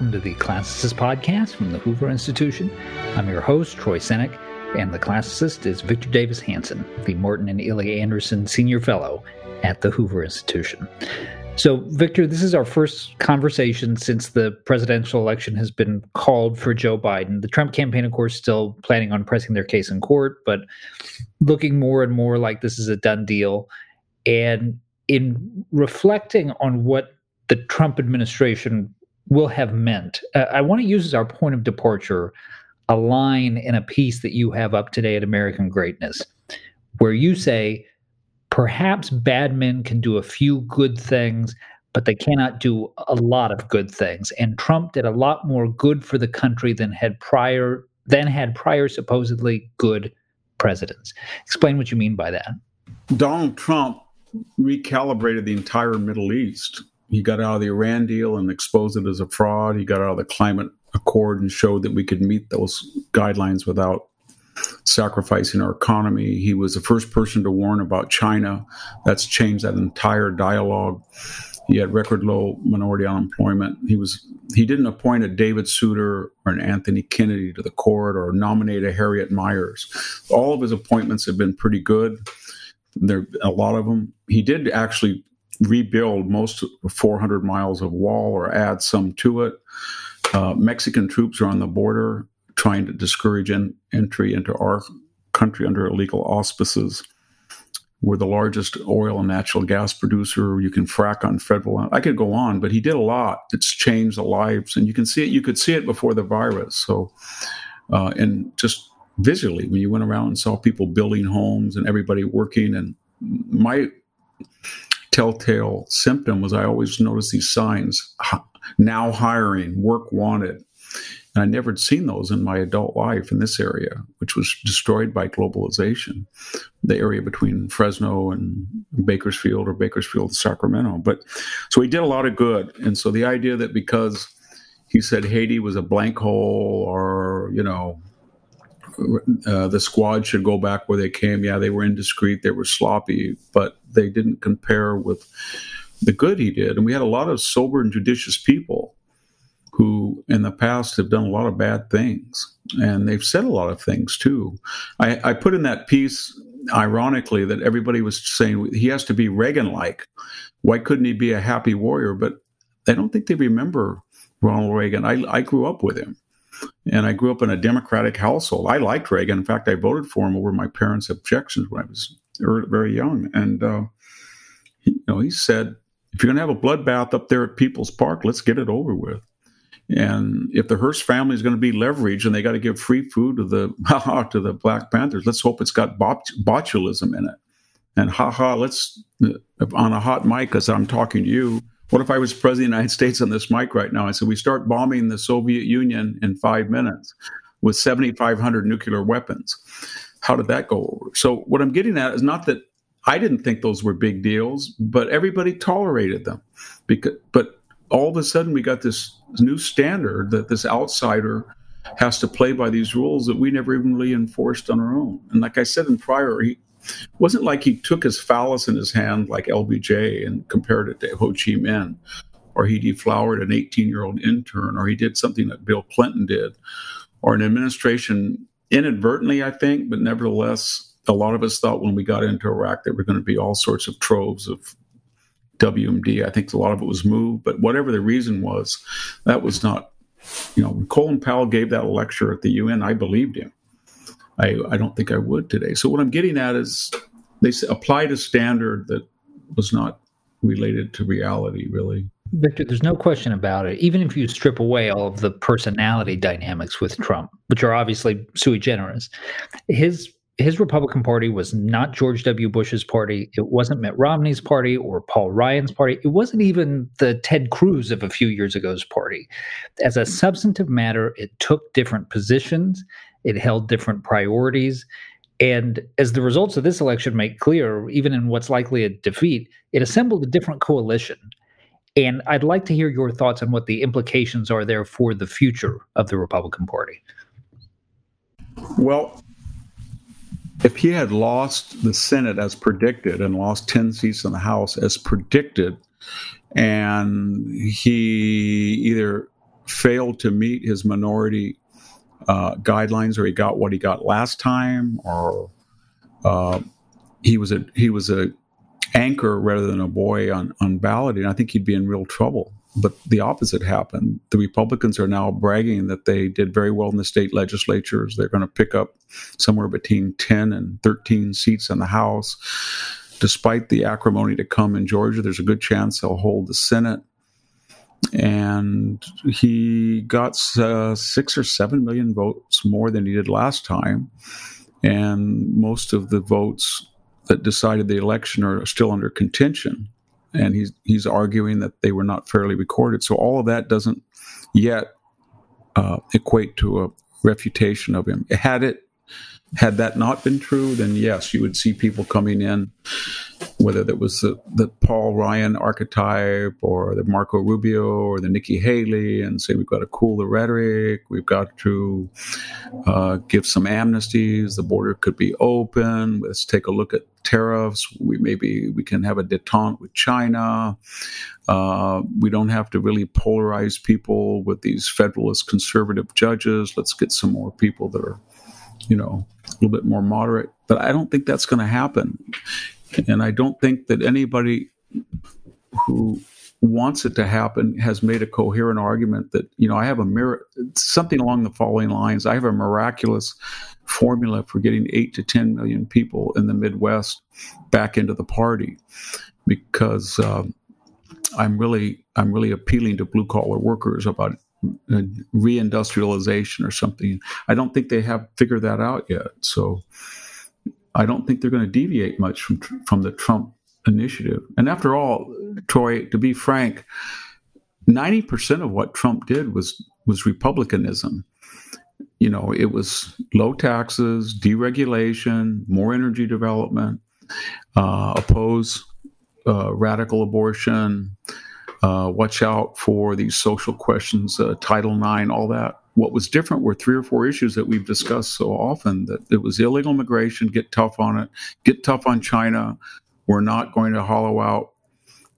welcome to the Classicist podcast from the Hoover Institution. I'm your host, Troy Senik, and the classicist is Victor Davis Hanson, the Martin and Illie Anderson Senior Fellow at the Hoover Institution. So, Victor, this is our first conversation since the presidential election has been called for Joe Biden. The Trump campaign, of course, still planning on pressing their case in court, but looking more and more like this is a done deal. And in reflecting on what the Trump administration will have meant. Uh, I want to use as our point of departure a line in a piece that you have up today at American Greatness, where you say, perhaps bad men can do a few good things, but they cannot do a lot of good things. And Trump did a lot more good for the country than had prior than had prior supposedly good presidents. Explain what you mean by that. Donald Trump recalibrated the entire Middle East he got out of the Iran deal and exposed it as a fraud. He got out of the climate accord and showed that we could meet those guidelines without sacrificing our economy. He was the first person to warn about China. That's changed that entire dialogue. He had record low minority unemployment. He was he didn't appoint a David Souter or an Anthony Kennedy to the court or nominate a Harriet Miers. All of his appointments have been pretty good. There a lot of them. He did actually rebuild most 400 miles of wall or add some to it. Uh, Mexican troops are on the border trying to discourage en- entry into our country under illegal auspices. We're the largest oil and natural gas producer. You can frack on federal. I could go on, but he did a lot. It's changed the lives, and you can see it. You could see it before the virus. So, uh, and just visually, when you went around and saw people building homes and everybody working, and my telltale symptom was I always noticed these signs now hiring, work wanted. And I never had seen those in my adult life in this area, which was destroyed by globalization, the area between Fresno and Bakersfield or Bakersfield and Sacramento. But so he did a lot of good. And so the idea that because he said Haiti was a blank hole or, you know, uh, the squad should go back where they came. Yeah, they were indiscreet, they were sloppy, but they didn't compare with the good he did. And we had a lot of sober and judicious people who, in the past, have done a lot of bad things, and they've said a lot of things too. I, I put in that piece, ironically, that everybody was saying he has to be Reagan-like. Why couldn't he be a happy warrior? But I don't think they remember Ronald Reagan. I, I grew up with him. And I grew up in a Democratic household. I liked Reagan. In fact, I voted for him over my parents' objections when I was very young. And uh, he, you know, he said, "If you're going to have a bloodbath up there at People's Park, let's get it over with." And if the Hearst family is going to be leveraged and they got to give free food to the to the Black Panthers, let's hope it's got bot- botulism in it. And haha, let's uh, on a hot mic as I'm talking to you, what if I was president of the United States on this mic right now? I said, we start bombing the Soviet Union in five minutes with 7,500 nuclear weapons. How did that go over? So, what I'm getting at is not that I didn't think those were big deals, but everybody tolerated them. Because, but all of a sudden, we got this new standard that this outsider has to play by these rules that we never even really enforced on our own. And like I said in prior, he, wasn't like he took his phallus in his hand like LBJ and compared it to Ho Chi Minh, or he deflowered an 18 year old intern, or he did something that Bill Clinton did, or an administration inadvertently, I think, but nevertheless, a lot of us thought when we got into Iraq there were going to be all sorts of troves of WMD. I think a lot of it was moved, but whatever the reason was, that was not, you know, Colin Powell gave that lecture at the UN, I believed him. I, I don't think I would today. So what I'm getting at is they applied a standard that was not related to reality, really. Victor, there's no question about it. Even if you strip away all of the personality dynamics with Trump, which are obviously sui generis, his his Republican Party was not George W. Bush's party. It wasn't Mitt Romney's party or Paul Ryan's party. It wasn't even the Ted Cruz of a few years ago's party. As a substantive matter, it took different positions it held different priorities. And as the results of this election make clear, even in what's likely a defeat, it assembled a different coalition. And I'd like to hear your thoughts on what the implications are there for the future of the Republican Party. Well, if he had lost the Senate as predicted and lost 10 seats in the House as predicted, and he either failed to meet his minority uh, guidelines, or he got what he got last time, or uh, he was a he was a anchor rather than a boy on on balloting, I think he'd be in real trouble. But the opposite happened. The Republicans are now bragging that they did very well in the state legislatures. They're going to pick up somewhere between 10 and 13 seats in the House. Despite the acrimony to come in Georgia, there's a good chance they'll hold the Senate and he got uh, six or seven million votes more than he did last time. And most of the votes that decided the election are still under contention. And he's he's arguing that they were not fairly recorded. So all of that doesn't yet uh, equate to a refutation of him. Had it had that not been true, then yes, you would see people coming in, whether that was the, the Paul Ryan archetype or the Marco Rubio or the Nikki Haley, and say we've got to cool the rhetoric, we've got to uh, give some amnesties, the border could be open. Let's take a look at tariffs. We maybe we can have a detente with China. Uh, we don't have to really polarize people with these federalist conservative judges. Let's get some more people that are you know, a little bit more moderate. But I don't think that's going to happen. And I don't think that anybody who wants it to happen has made a coherent argument that, you know, I have a mirror, something along the following lines. I have a miraculous formula for getting eight to 10 million people in the Midwest back into the party because um, I'm really, I'm really appealing to blue collar workers about reindustrialization or something. I don't think they have figured that out yet. So I don't think they're going to deviate much from from the Trump initiative. And after all, Troy, to be frank, ninety percent of what Trump did was was republicanism. You know, it was low taxes, deregulation, more energy development, uh, oppose uh, radical abortion, uh, watch out for these social questions, uh, Title IX, all that. What was different were three or four issues that we've discussed so often that it was illegal immigration, get tough on it, get tough on China. We're not going to hollow out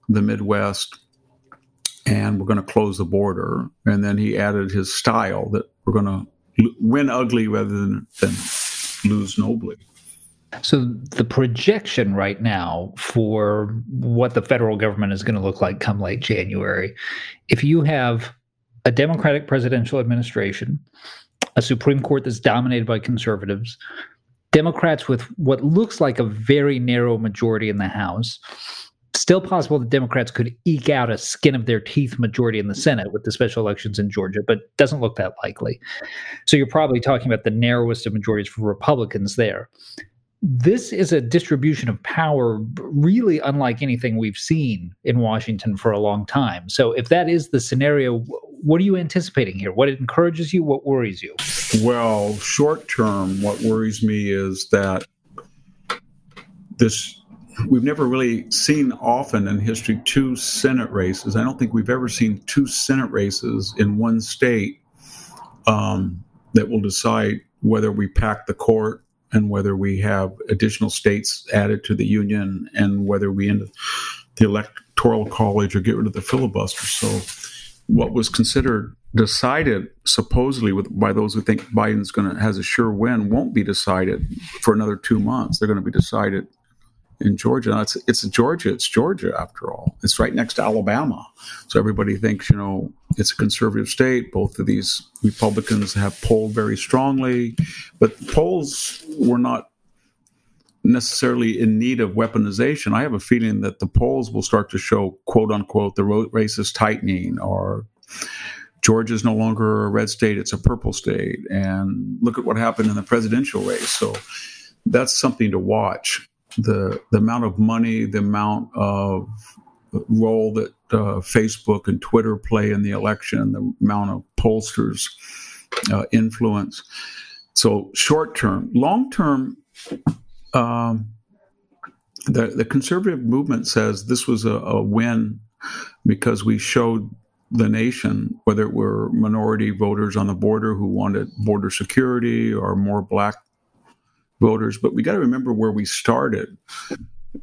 the Midwest and we're going to close the border. And then he added his style that we're going to win ugly rather than, than lose nobly. So the projection right now for what the federal government is going to look like come late January, if you have a Democratic presidential administration, a Supreme Court that's dominated by conservatives, Democrats with what looks like a very narrow majority in the House, still possible that Democrats could eke out a skin of their teeth majority in the Senate with the special elections in Georgia, but doesn't look that likely. So you're probably talking about the narrowest of majorities for Republicans there this is a distribution of power really unlike anything we've seen in Washington for a long time. So, if that is the scenario, what are you anticipating here? What encourages you? What worries you? Well, short term, what worries me is that this we've never really seen often in history two Senate races. I don't think we've ever seen two Senate races in one state um, that will decide whether we pack the court and whether we have additional states added to the union and whether we end the electoral college or get rid of the filibuster. So, what was considered decided supposedly with, by those who think Biden's going to has a sure win won't be decided for another two months. They're going to be decided in Georgia. It's it's Georgia. It's Georgia after all. It's right next to Alabama. So everybody thinks you know it's a conservative state. Both of these Republicans have polled very strongly, but polls were not necessarily in need of weaponization. I have a feeling that the polls will start to show quote unquote the race is tightening or Georgia is no longer a red state, it's a purple state. And look at what happened in the presidential race. So that's something to watch the the amount of money, the amount of role that uh, Facebook and Twitter play in the election, the amount of pollsters' uh, influence. So short term, long term, um, the the conservative movement says this was a, a win because we showed the nation, whether it were minority voters on the border who wanted border security or more black voters, but we got to remember where we started.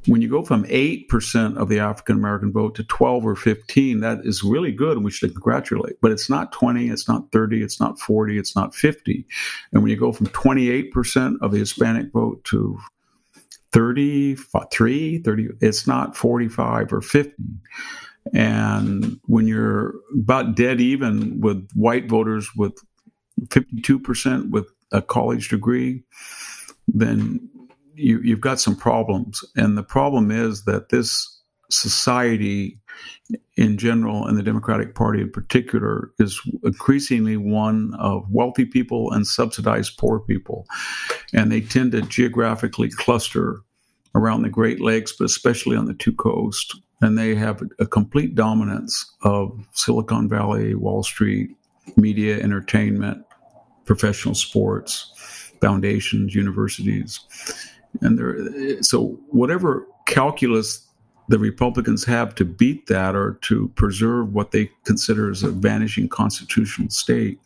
when you go from 8% of the African American vote to 12 or 15, that is really good and we should congratulate. But it's not 20, it's not 30, it's not 40, it's not 50. And when you go from 28% of the Hispanic vote to 33, 30, it's not 45 or 50. And when you're about dead even with white voters with 52% with a college degree, then you, you've got some problems. And the problem is that this society in general and the Democratic Party in particular is increasingly one of wealthy people and subsidized poor people. And they tend to geographically cluster around the Great Lakes, but especially on the two coasts. And they have a complete dominance of Silicon Valley, Wall Street, media, entertainment, professional sports, foundations, universities and there so whatever calculus the Republicans have to beat that or to preserve what they consider as a vanishing constitutional state,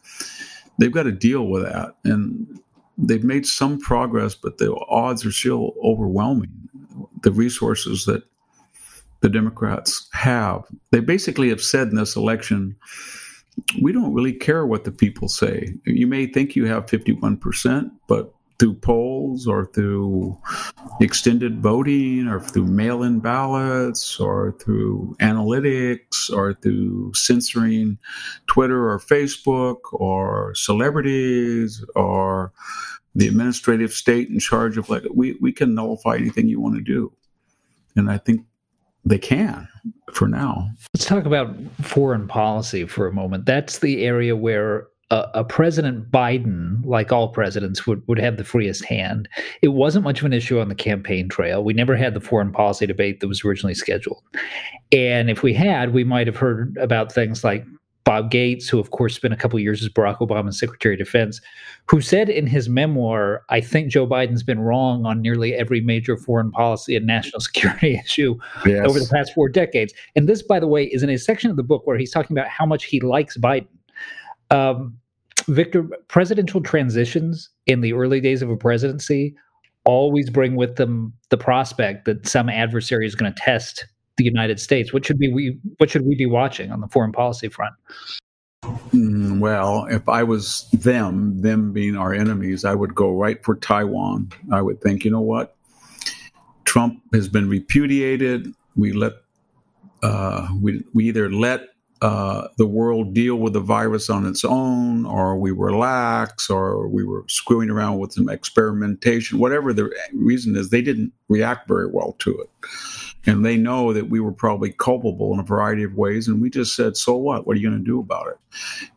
they've got to deal with that. And they've made some progress, but the odds are still overwhelming. The resources that the Democrats have, they basically have said in this election, we don't really care what the people say. You may think you have 51%, but through polls or through extended voting or through mail in ballots or through analytics or through censoring Twitter or Facebook or celebrities or the administrative state in charge of like we, we can nullify anything you want to do. And I think they can for now. Let's talk about foreign policy for a moment. That's the area where a, President Biden, like all presidents, would, would have the freest hand. It wasn't much of an issue on the campaign trail. We never had the foreign policy debate that was originally scheduled. And if we had, we might have heard about things like Bob Gates, who of course spent a couple years as Barack Obama's Secretary of Defense, who said in his memoir, I think Joe Biden's been wrong on nearly every major foreign policy and national security issue yes. over the past four decades. And this, by the way, is in a section of the book where he's talking about how much he likes Biden. Um, Victor, presidential transitions in the early days of a presidency always bring with them the prospect that some adversary is going to test the United States. What should we what should we be watching on the foreign policy front? Mm, well, if I was them, them being our enemies, I would go right for Taiwan. I would think, you know what? Trump has been repudiated. We let uh, we we either let uh, the world deal with the virus on its own, or we relax, or we were screwing around with some experimentation, whatever the reason is, they didn't react very well to it. And they know that we were probably culpable in a variety of ways. And we just said, so what? What are you going to do about it?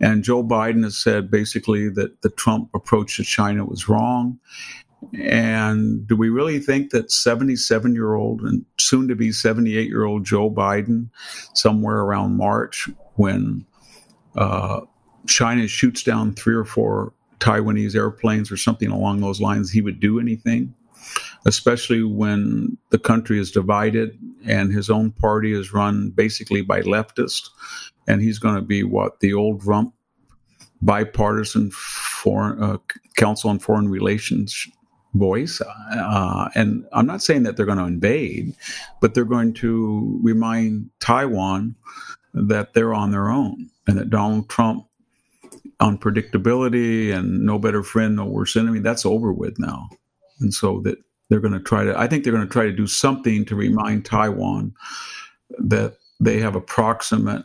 And Joe Biden has said basically that the Trump approach to China was wrong. And do we really think that 77 year old and soon to be 78 year old Joe Biden, somewhere around March, when uh, China shoots down three or four Taiwanese airplanes or something along those lines, he would do anything? Especially when the country is divided and his own party is run basically by leftists, and he's going to be what the old rump bipartisan foreign uh, council on foreign relations voice. Uh, and I'm not saying that they're going to invade, but they're going to remind Taiwan that they're on their own and that Donald Trump unpredictability and no better friend, no worse enemy, that's over with now. And so that they're going to try to, I think they're going to try to do something to remind Taiwan that they have a proximate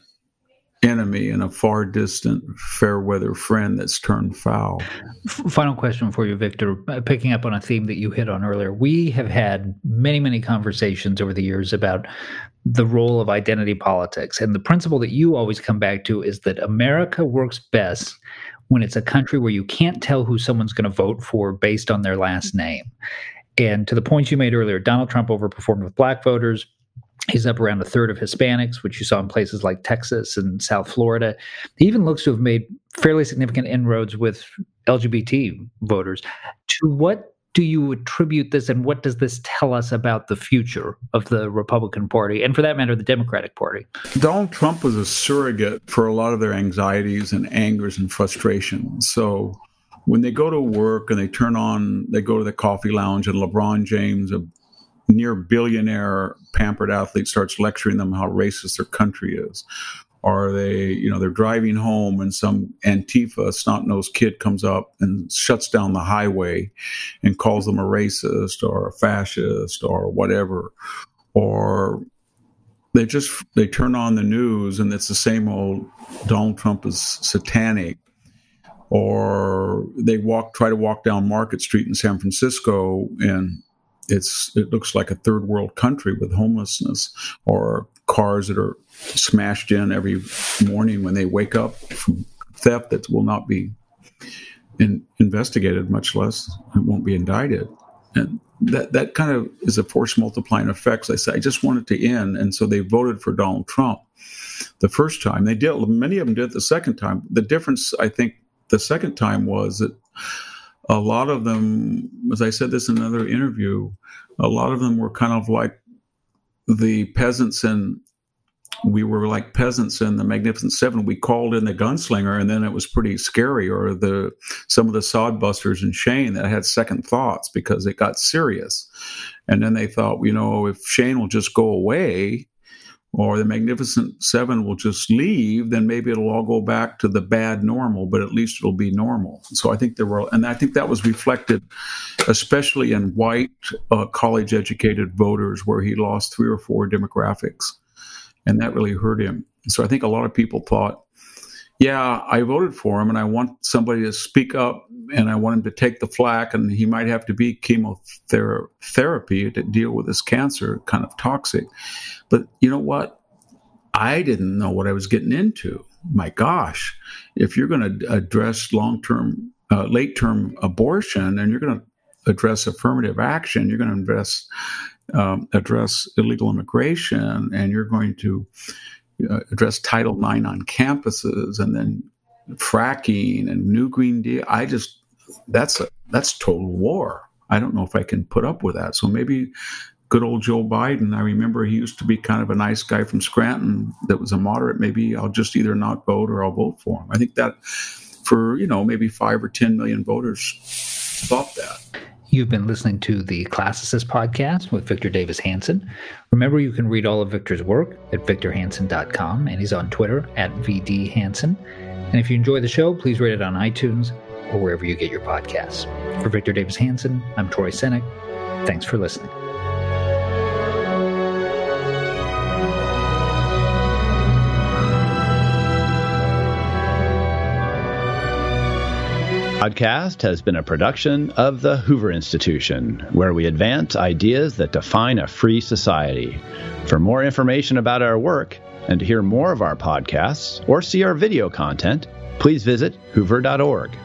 enemy and a far distant fair weather friend that's turned foul. Final question for you, Victor. Uh, picking up on a theme that you hit on earlier, we have had many, many conversations over the years about the role of identity politics. And the principle that you always come back to is that America works best when it's a country where you can't tell who someone's going to vote for based on their last mm-hmm. name. And to the point you made earlier, Donald Trump overperformed with black voters. He's up around a third of Hispanics, which you saw in places like Texas and South Florida. He even looks to have made fairly significant inroads with LGBT voters. To what do you attribute this, and what does this tell us about the future of the Republican Party, and for that matter, the Democratic Party? Donald Trump was a surrogate for a lot of their anxieties and angers and frustrations. So when they go to work and they turn on, they go to the coffee lounge, and LeBron James, a near billionaire pampered athlete starts lecturing them how racist their country is or they you know they're driving home and some antifa snot-nosed kid comes up and shuts down the highway and calls them a racist or a fascist or whatever. Or they just they turn on the news and it's the same old donald trump is satanic. Or they walk try to walk down market street in san francisco and it's it looks like a third world country with homelessness or cars that are smashed in every morning when they wake up from theft that will not be in, investigated, much less it won't be indicted. And that that kind of is a force multiplying effect. I say I just want it to end, and so they voted for Donald Trump the first time. They did. Many of them did the second time. The difference, I think, the second time was that a lot of them, as I said this in another interview, a lot of them were kind of like the peasants in we were like peasants in the Magnificent Seven. We called in the gunslinger, and then it was pretty scary. Or the some of the sodbusters in Shane that had second thoughts because it got serious, and then they thought, you know, if Shane will just go away, or the Magnificent Seven will just leave, then maybe it'll all go back to the bad normal, but at least it'll be normal. So I think there were, and I think that was reflected especially in white uh, college educated voters where he lost three or four demographics. And that really hurt him. So I think a lot of people thought, yeah, I voted for him and I want somebody to speak up and I want him to take the flack and he might have to be chemotherapy to deal with his cancer, kind of toxic. But you know what? I didn't know what I was getting into. My gosh, if you're going to address long term, uh, late term abortion and you're going to address affirmative action, you're going to address, um, address illegal immigration, and you're going to uh, address Title IX on campuses and then fracking and new Green Deal. I just, that's a, that's total war. I don't know if I can put up with that. So maybe good old Joe Biden. I remember he used to be kind of a nice guy from Scranton that was a moderate. Maybe I'll just either not vote or I'll vote for him. I think that for, you know, maybe five or 10 million voters thought that. You've been listening to the Classicist podcast with Victor Davis Hanson. Remember, you can read all of Victor's work at victorhanson.com, and he's on Twitter at VDHanson. And if you enjoy the show, please rate it on iTunes or wherever you get your podcasts. For Victor Davis Hanson, I'm Troy Senik. Thanks for listening. Podcast has been a production of the Hoover Institution, where we advance ideas that define a free society. For more information about our work and to hear more of our podcasts or see our video content, please visit hoover.org.